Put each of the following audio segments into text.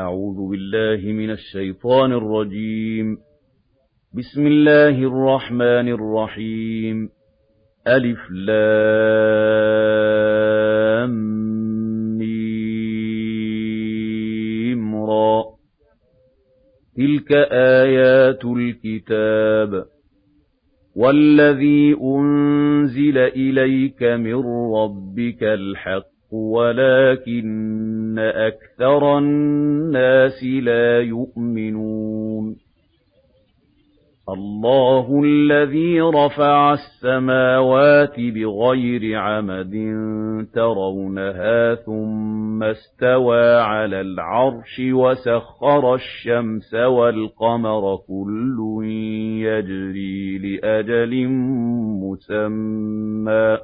أعوذ بالله من الشيطان الرجيم. بسم الله الرحمن الرحيم. ألف لام ميم را. تلك آيات الكتاب. والذي أنزل إليك من ربك الحق وَلَٰكِنَّ أَكْثَرَ النَّاسِ لَا يُؤْمِنُونَ. اللَّهُ الَّذِي رَفَعَ السَّمَاوَاتِ بِغَيْرِ عَمَدٍ تَرَوْنَهَا ثُمَّ اسْتَوَىٰ عَلَى الْعَرْشِ وَسَخَّرَ الشَّمْسَ وَالْقَمَرَ كُلٌّ يَجْرِي لِأَجَلٍ مُّسَمًّى.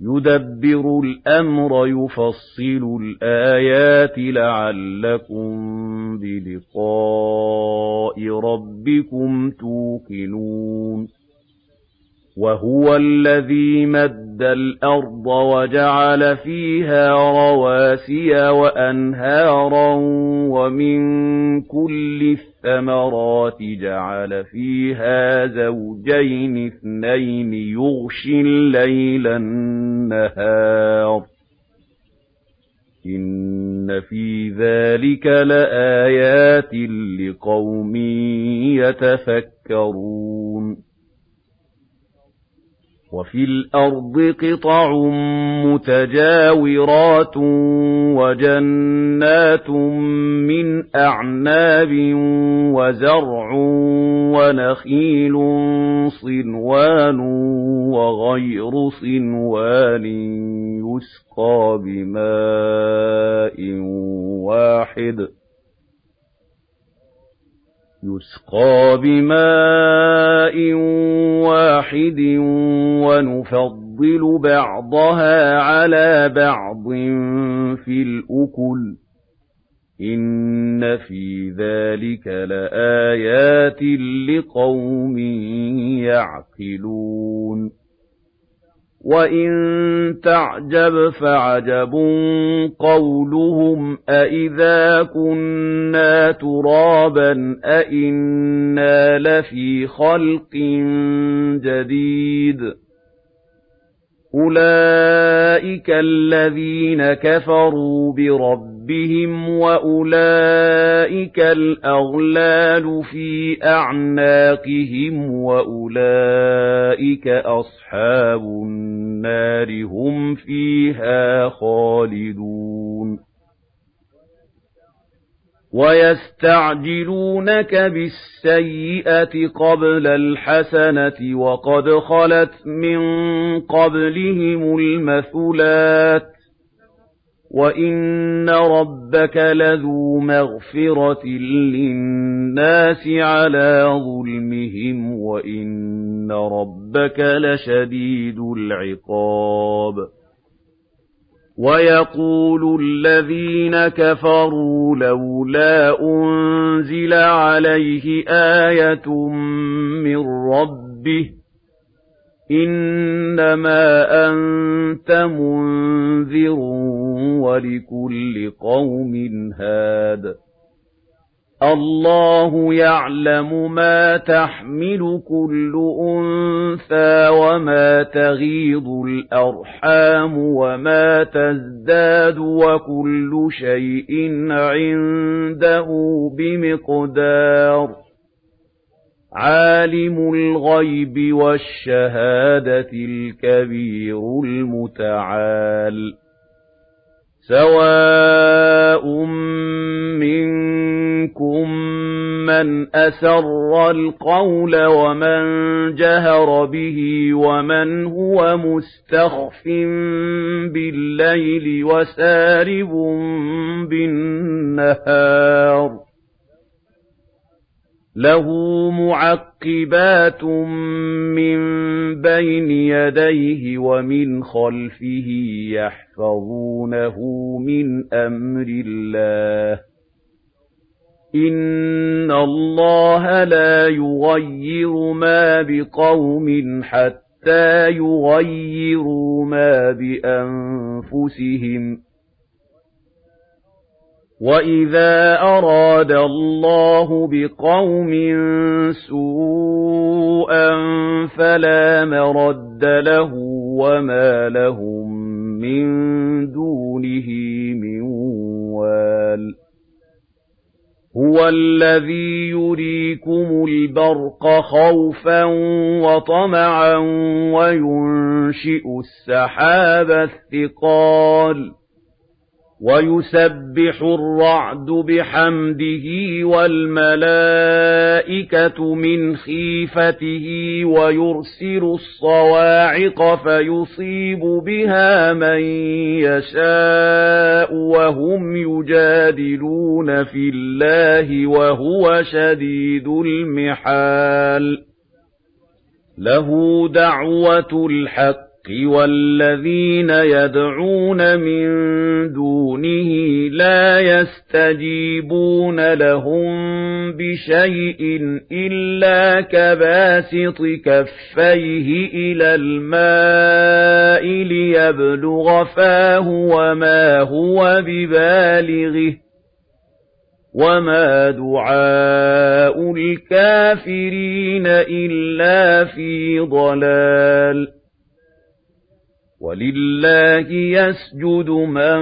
يُدَبِّرُ الْأَمْرَ يُفَصِّلُ الْآيَاتِ لَعَلَّكُم بِلِقَاءِ رَبِّكُمْ تُوقِنُونَ. وَهُوَ الَّذِي مَدَّ الْأَرْضَ وَجَعَلَ فِيهَا رَوَاسِيَ وَأَنْهَارًا وَمِن كُلِّ الثَّمَرَاتِ جَعَلَ فِيهَا زَوْجَيْنِ اثْنَيْنِ يُغْشِي اللَّيْلَ النَّهَارَ ۚ. إِنَّ فِي ذَٰلِكَ لَآيَاتٍ لِّقَوْمٍ يَتَفَكَّرُونَ. وَفِي الْأَرْضِ قِطَعٌ مُّتَجَاوِرَاتٌ وَجَنَّاتٌ مِّنْ أَعْنَابٍ وَزَرْعٌ وَنَخِيلٌ صِنْوَانٌ وَغَيْرُ صِنْوَانٍ يُسْقَىٰ بِمَاءٍ وَاحِدٍ. يُسْقَىٰ بِمَاءٍ وَاحِدٍ وَنُفَضِّلُ بَعْضَهَا عَلَىٰ بَعْضٍ فِي الْأُكُلِ ۚ إِنَّ فِي ذَٰلِكَ لَآيَاتٍ لِّقَوْمٍ يَعْقِلُونَ وَإِن تَعْجَبْ فَعَجَبٌ قَوْلُهُمْ أَإِذَا كُنَّا تُرَابًا أَإِنَّا لَفِي خَلْقٍ جَدِيدٍ أُولَٰئِكَ الَّذِينَ كَفَرُوا بِرَبِّهِمْ وَأُولَٰئِكَ الْأَغْلَالُ فِي أَعْنَاقِهِمْ وَأُولَٰئِكَ أَصْحَابُ النَّارِ ۖ هُمْ فِيهَا خَالِدُونَ وَيَسْتَعْجِلُونَكَ بِالسَّيِّئَةِ قَبْلَ الْحَسَنَةِ وَقَدْ خَلَتْ مِن قَبْلِهِمُ الْمَثُلَاتُ ۗ وَإِنَّ رَبَّكَ لَذُو مَغْفِرَةٍ لِّلنَّاسِ عَلَىٰ ظُلْمِهِمْ ۖ وَإِنَّ رَبَّكَ لَشَدِيدُ الْعِقَابِ وَيَقُولُ الَّذِينَ كَفَرُوا لَوْلَا أُنزِلَ عَلَيْهِ آيَةٌ مِّن رَّبِّهِ ۖ إِنَّمَا أَنتَ مُنذِرٌ وَلِكُلِّ قَوْمٍ هَادٍ اللَّهُ يَعْلَمُ مَا تَحْمِلُ كُلُّ أُنثَىٰ وَمَا تَغِيضُ الْأَرْحَامُ وَمَا تَزْدَادُ ۖ وَكُلُّ شَيْءٍ عِندَهُ بِمِقْدَارٍ عَالِمُ الْغَيْبِ وَالشَّهَادَةِ الْكَبِيرُ الْمُتَعَالِ. سَوَاءٌ مِّنكُم مَّنْ أَسَرَّ الْقَوْلَ وَمَن جَهَرَ بِهِ وَمَنْ هُوَ مُسْتَخْفٍ بِاللَّيْلِ وَسَارِبٌ بِالنَّهَارِ. لَهُ مُعَقِّبَاتٌ مِّن بَيْنِ يَدَيْهِ وَمِنْ خَلْفِهِ يَحْفَظُونَهُ مِنْ أَمْرِ اللَّهِ ۗ. إِنَّ اللَّهَ لَا يُغَيِّرُ مَا بِقَوْمٍ حَتَّىٰ يُغَيِّرُوا مَا بِأَنفُسِهِمْ ۗ. وَإِذَا أَرَادَ اللَّهُ بِقَوْمٍ سُوءًا فَلَا مَرَدَّ لَهُ وَمَا لَهُم مِّن دُونِهِ مِن وَالٍ هُوَ الَّذِي يُرِيكُمُ الْبَرْقَ خَوْفًا وَطَمَعًا وَيُنشِئُ السَّحَابَ الثِّقَالَ وَيُسَبِّحُ الرَّعْدُ بِحَمْدِهِ وَالْمَلَائِكَةُ مِنْ خِيفَتِهِ وَيُرْسِلُ الصَّوَاعِقَ فَيُصِيبُ بِهَا مَن يَشَاءُ وَهُمْ يُجَادِلُونَ فِي اللَّهِ وَهُوَ شَدِيدُ الْمِحَالِ. لَهُ دَعْوَةُ الْحَقِّ وَالَّذِينَ يَدْعُونَ مِن دُونِهِ لَا يَسْتَجِيبُونَ لَهُم بِشَيْءٍ إِلَّا كَبَاسِطِ كَفَّيْهِ إِلَى الْمَاءِ لِيَبْلُغَ فَاهُ وَمَا هُوَ بِبَالِغِهِ وَمَا دُعَاءُ الْكَافِرِينَ إِلَّا فِي ضَلَالٍ وَلِلَّهِ يَسْجُدُ مَن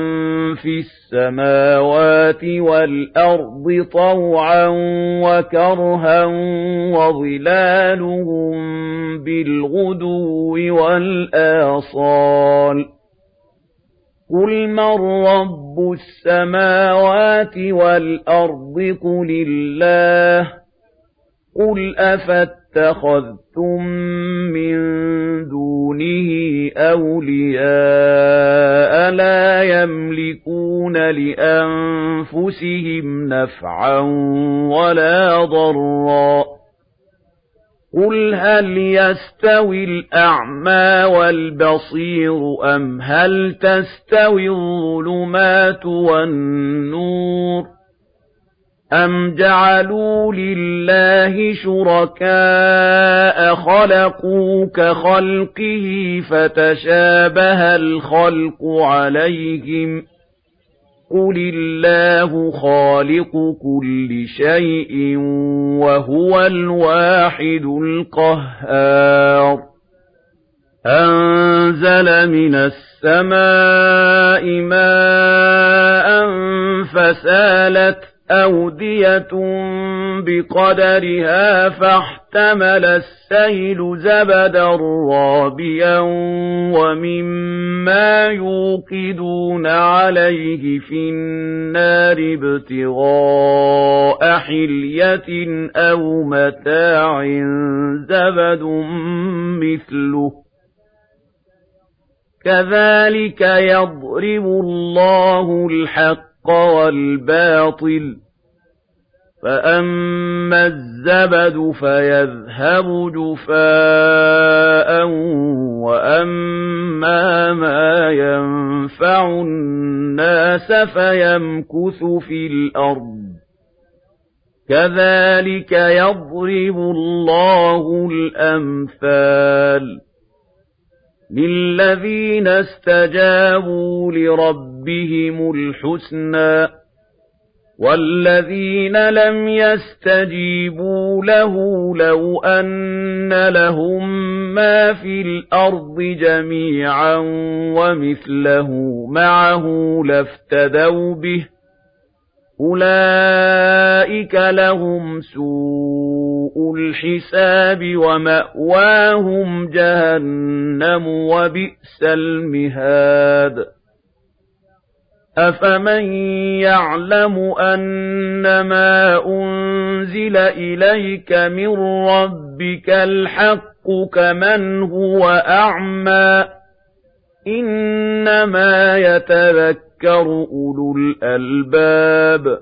فِي السَّمَاوَاتِ وَالْأَرْضِ طَوْعًا وَكَرْهًا وَظِلَالُهُم بِالْغُدُوِّ وَالْآصَالِ. قُلْ مَن رَّبُّ السَّمَاوَاتِ وَالْأَرْضِ قُلِ اللَّهُ. قُلْ أَفَاتَّخَذْتُم مِّن دُونِهِ أَوْلِيَاءَ لَا يَمْلِكُونَ لِأَنفُسِهِمْ نَفْعًا وَلَا ضَرًّا. قُلْ هَلْ يَسْتَوِي الْأَعْمَى وَالْبَصِيرُ أَمْ هَلْ تَسْتَوِي الظُّلُمَاتُ وَالنُّورُ؟ أَمْ جَعَلُوا لِلَّهِ شُرَكَاءَ خَلَقُوا كَخَلْقِهِ فَتَشَابَهَ الْخَلْقُ عَلَيْهِمْ ۚ قُلِ اللَّهُ خَالِقُ كُلِّ شَيْءٍ وَهُوَ الْوَاحِدُ الْقَهَّارُ أَنزَلَ مِنَ السَّمَاءِ مَاءً فَسَالَتْ أَوْدِيَةٌ بِقَدَرِهَا فَاحْتَمَلَ السَّيْلُ زَبَدًا رَّابِيًا وَمِمَّا يُوقِدُونَ عَلَيْهِ فِي النَّارِ ابْتِغَاءَ حِلْيَةٍ أَوْ مَتَاعٍ زَبَدٌ مِّثْلُهُ. كَذَٰلِكَ يَضْرِبُ اللَّهُ الْحَقَّ وَالْبَاطِلَ فَأَمَّا الزَّبَدُ فَيَذْهَبُ جُفَاءً وَأَمَّا مَا يَنفَعُ النَّاسَ فَيَمْكُثُ فِي الْأَرْضِ كَذَلِكَ يَضْرِبُ اللَّهُ الْأَمْثَالَ لِلَّذِينَ اسْتَجَابُوا لِرَبِّهِمُ الْحُسْنَىٰ ۚ وَالَّذِينَ لَمْ يَسْتَجِيبُوا لَهُ لَوْ أَنَّ لَهُم مَّا فِي الْأَرْضِ جَمِيعًا وَمِثْلَهُ مَعَهُ لَافْتَدَوْا بِهِ أُولَٰئِكَ لَهُمْ سُوءُ الْحِسَابِ وَمَأْوَاهُمْ جَهَنَّمُ ۖ وَبِئْسَ الْمِهَادُ أَفَمَن يَعْلَمُ أَنَّمَا أُنزِلَ إِلَيْكَ مِن رَّبِّكَ الْحَقُّ كَمَنْ هُوَ أَعْمَىٰ ۚ إِنَّمَا يَتَذَكَّرُ أُولُو الْأَلْبَابِ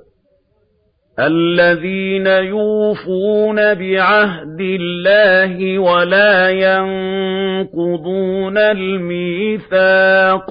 الَّذِينَ يُوفُونَ بِعَهْدِ اللَّهِ وَلَا يَنقُضُونَ الْمِيثَاقَ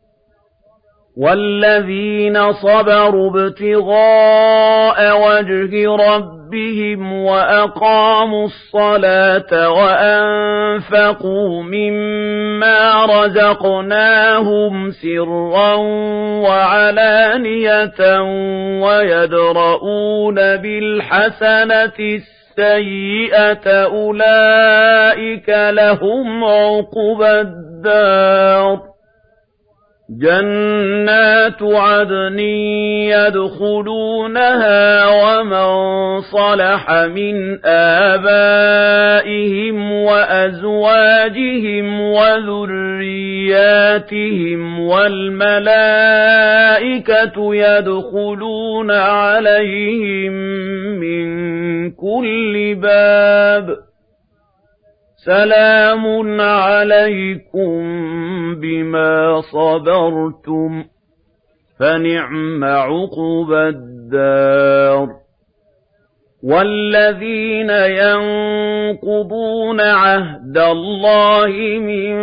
وَالَّذِينَ صَبَرُوا ابْتِغَاءَ وَجْهِ رَبِّهِمْ وَأَقَامُوا الصَّلَاةَ وَأَنفَقُوا مِمَّا رَزَقْنَاهُمْ سِرًّا وَعَلَانِيَةً وَيَدْرَءُونَ بِالْحَسَنَةِ السَّيِّئَةَ أُولَئِكَ لَهُمْ عُقْبَى الدَّارِ جَنَّاتُ عَدْنٍ يَدْخُلُونَهَا وَمَن صَلَحَ مِنْ آبَائِهِمْ وَأَزْوَاجِهِمْ وَذُرِّيَّاتِهِمْ وَالْمَلَائِكَةُ يَدْخُلُونَ عَلَيْهِم مِّن كُلِّ بَابٍ سَلَامٌ عَلَيْكُم بِمَا صَبَرْتُمْ فَنِعْمَ عُقْبَى الدَّارِ. وَالَّذِينَ يَنقُضُونَ عَهْدَ اللَّهِ مِن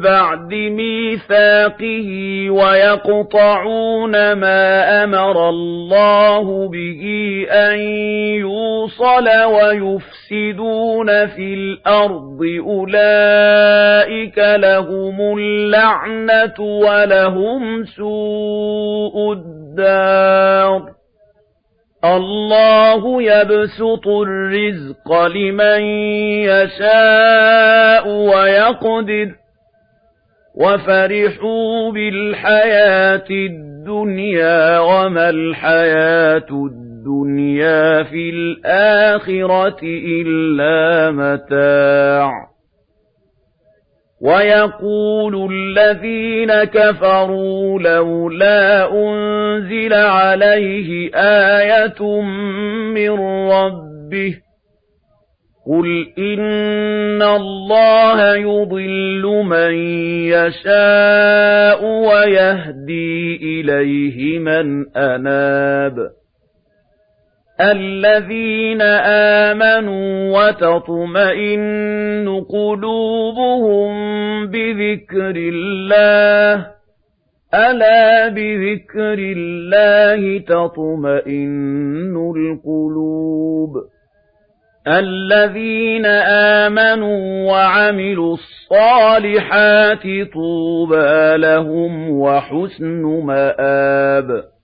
بَعْدِ مِيثَاقِهِ وَيَقْطَعُونَ مَا أَمَرَ اللَّهُ بِهِ أَن يُوصَلَ وَيُفْسِدُونَ فِي الْأَرْضِ أُولَئِكَ لَهُمُ اللَّعْنَةُ وَلَهُمْ سُوءُ الدَّارِ اللَّهُ يَبْسُطُ الرِّزْقَ لِمَن يَشَاءُ وَيَقْدِرُ وَفَرِحُوا بِالْحَيَاةِ الدُّنْيَا وَمَا الْحَيَاةُ الدُّنْيَا فِي الْآخِرَةِ إِلَّا مَتَاعٌ وَيَقُولُ الَّذِينَ كَفَرُوا لَوْلَا أُنزِلَ عَلَيْهِ آيَةٌ مِّن رَّبِّهِ قُلْ إِنَّ اللَّهَ يُضِلُّ مَن يَشَاءُ وَيَهْدِي إِلَيْهِ مَنْ أَنَابَ الَّذِينَ آمَنُوا وَتَطْمَئِنُّ قُلُوبُهُم بِذِكْرِ اللَّهِ أَلَا بِذِكْرِ اللَّهِ تَطْمَئِنُّ الْقُلُوبُ. الَّذِينَ آمَنُوا وَعَمِلُوا الصَّالِحَاتِ طُوبَىٰ لَهُمْ وَحُسْنُ مَآبٍ.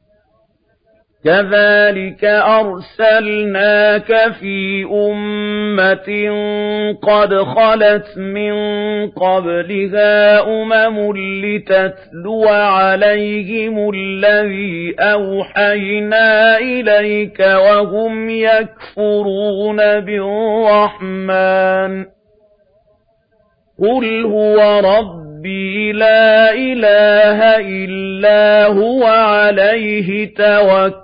كَذَلِكَ أَرْسَلْنَاكَ فِي أُمَّةٍ قَدْ خَلَتْ مِن قَبْلِهَا أُمَمٌ لِّتَتْلُوَ عَلَيْهِمُ الَّذِي أَوْحَيْنَا إِلَيْكَ وَهُمْ يَكْفُرُونَ بِالرَّحْمَٰنِ قُلْ هُوَ رَبِّي لَا إِلَٰهَ إِلَّا هُوَ عَلَيْهِ تَوَكَّلْتُ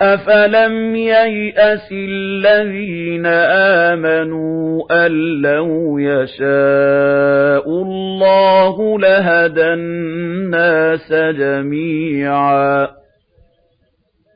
أَفَلَمْ يَيْأَسِ الَّذِينَ آمَنُوا أَن لَّوْ يَشَاءُ اللَّهُ لَهَدَى النَّاسَ جَمِيعًا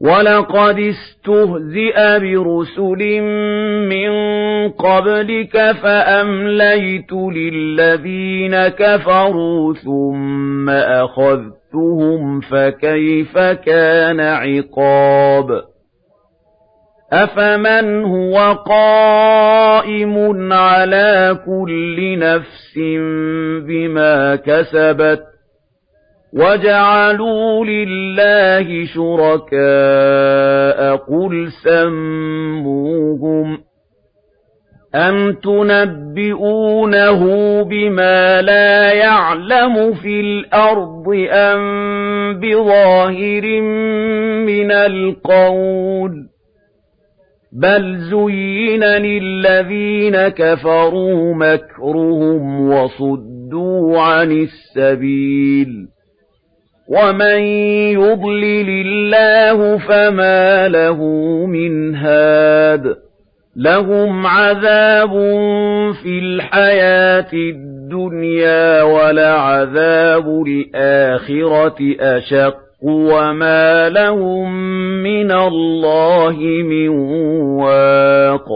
وَلَقَدِ اسْتُهْزِئَ بِرُسُلٍ مِّن قَبْلِكَ فَأَمْلَيْتُ لِلَّذِينَ كَفَرُوا ثُمَّ أَخَذْتُهُمْ فَكَيْفَ كَانَ عِقَابِ أَفَمَنْ هُوَ قَائِمٌ عَلَىٰ كُلِّ نَفْسٍ بِمَا كَسَبَتْ وَجَعَلُوا لِلَّهِ شُرَكَاءَ قُلْ سَمُّوهُمْ أَمْ تُنَبِّئُونَهُ بِمَا لَا يَعْلَمُ فِي الْأَرْضِ أَمْ بِظَاهِرٍ مِنَ الْقَوْلِ بَلْ زُيِّنَ لِلَّذِينَ كَفَرُوا مَكْرُهُمْ وَصُدُّوا عَنِ السَّبِيلِ وَمَن يُضْلِلِ اللَّهُ فَمَا لَهُ مِنْ هَادٍ لَهُمْ عَذَابٌ فِي الْحَيَاةِ الدُّنْيَا وَلَعَذَابُ الْآخِرَةِ أَشَقُّ وَمَا لَهُم مِّنَ اللَّهِ مِن وَاقٍ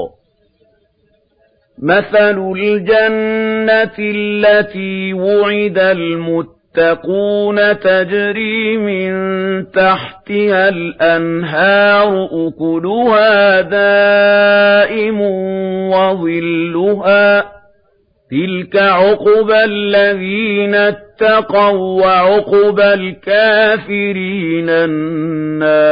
مَثَلُ الْجَنَّةِ الَّتِي وُعِدَ الْمُتَّقُونَ تَتَّقُونَ تَجْرِي مِن تَحْتِهَا الْأَنْهَارُ أُكُلُهَا دَائِمٌ وَظِلُّهَا. تِلْكَ عُقْبَى الَّذِينَ اتَّقَوا وَّعُقْبَى الْكَافِرِينَ النَّارُ.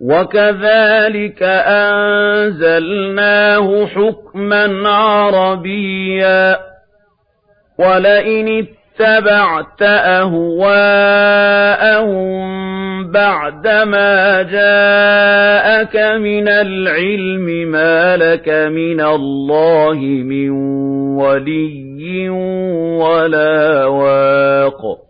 وَكَذَلِكَ أَنزَلْنَاهُ حُكْمًا عَرَبِيًّا وَلَئِنِ اتَّبَعْتَ أَهْوَاءَهُم بَعْدَمَا جَاءَكَ مِنَ الْعِلْمِ مَا لَكَ مِنَ اللَّهِ مِن وَلِيٍّ وَلَا وَاقٍ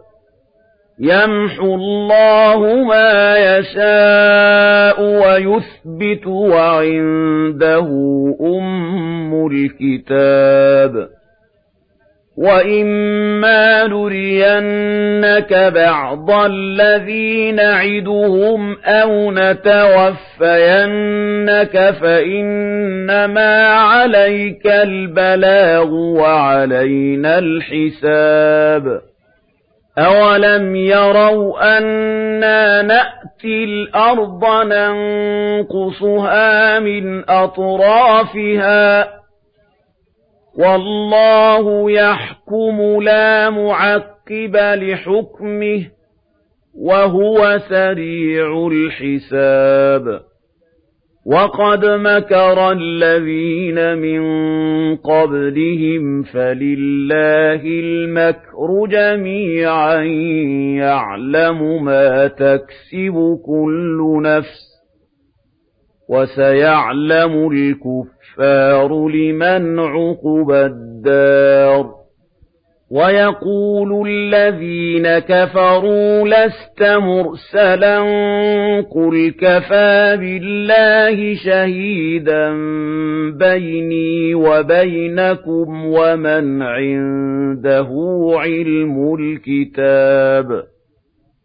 يَمْحُو اللَّهُ مَا يَشَاءُ وَيُثْبِتُ وَعِندَهُ أُمُّ الْكِتَابِ وَإِمَّا نُرِيَنَّكَ بَعْضَ الَّذِي نَعِدُهُمْ أَوْ نَتَوَفَّيَنَّكَ فَإِنَّمَا عَلَيْكَ الْبَلَاغُ وَعَلَيْنَا الْحِسَابُ أَوَلَمْ يَرَوْا أَنَّا نَأْتِي الْأَرْضَ نَنقُصُهَا مِنْ أَطْرَافِهَا ۚ وَاللَّهُ يَحْكُمُ لَا مُعَقِّبَ لِحُكْمِهِ ۚ وَهُوَ سَرِيعُ الْحِسَابِ وَقَدْ مَكَرَ الَّذِينَ مِن قَبْلِهِمْ فَلِلَّهِ الْمَكْرُ جَمِيعًا يَعْلَمُ مَا تَكْسِبُ كُلُّ نَفْسٍ وَسَيَعْلَمُ الْكُفَّارُ لِمَنْ عُقْبَى الدَّارِ وَيَقُولُ الَّذِينَ كَفَرُوا لَسْتَ مُرْسَلًا قُلْ كَفَىٰ بِاللَّهِ شَهِيدًا بَيْنِي وَبَيْنَكُمْ وَمَنْ عِندَهُ عِلْمُ الْكِتَابِ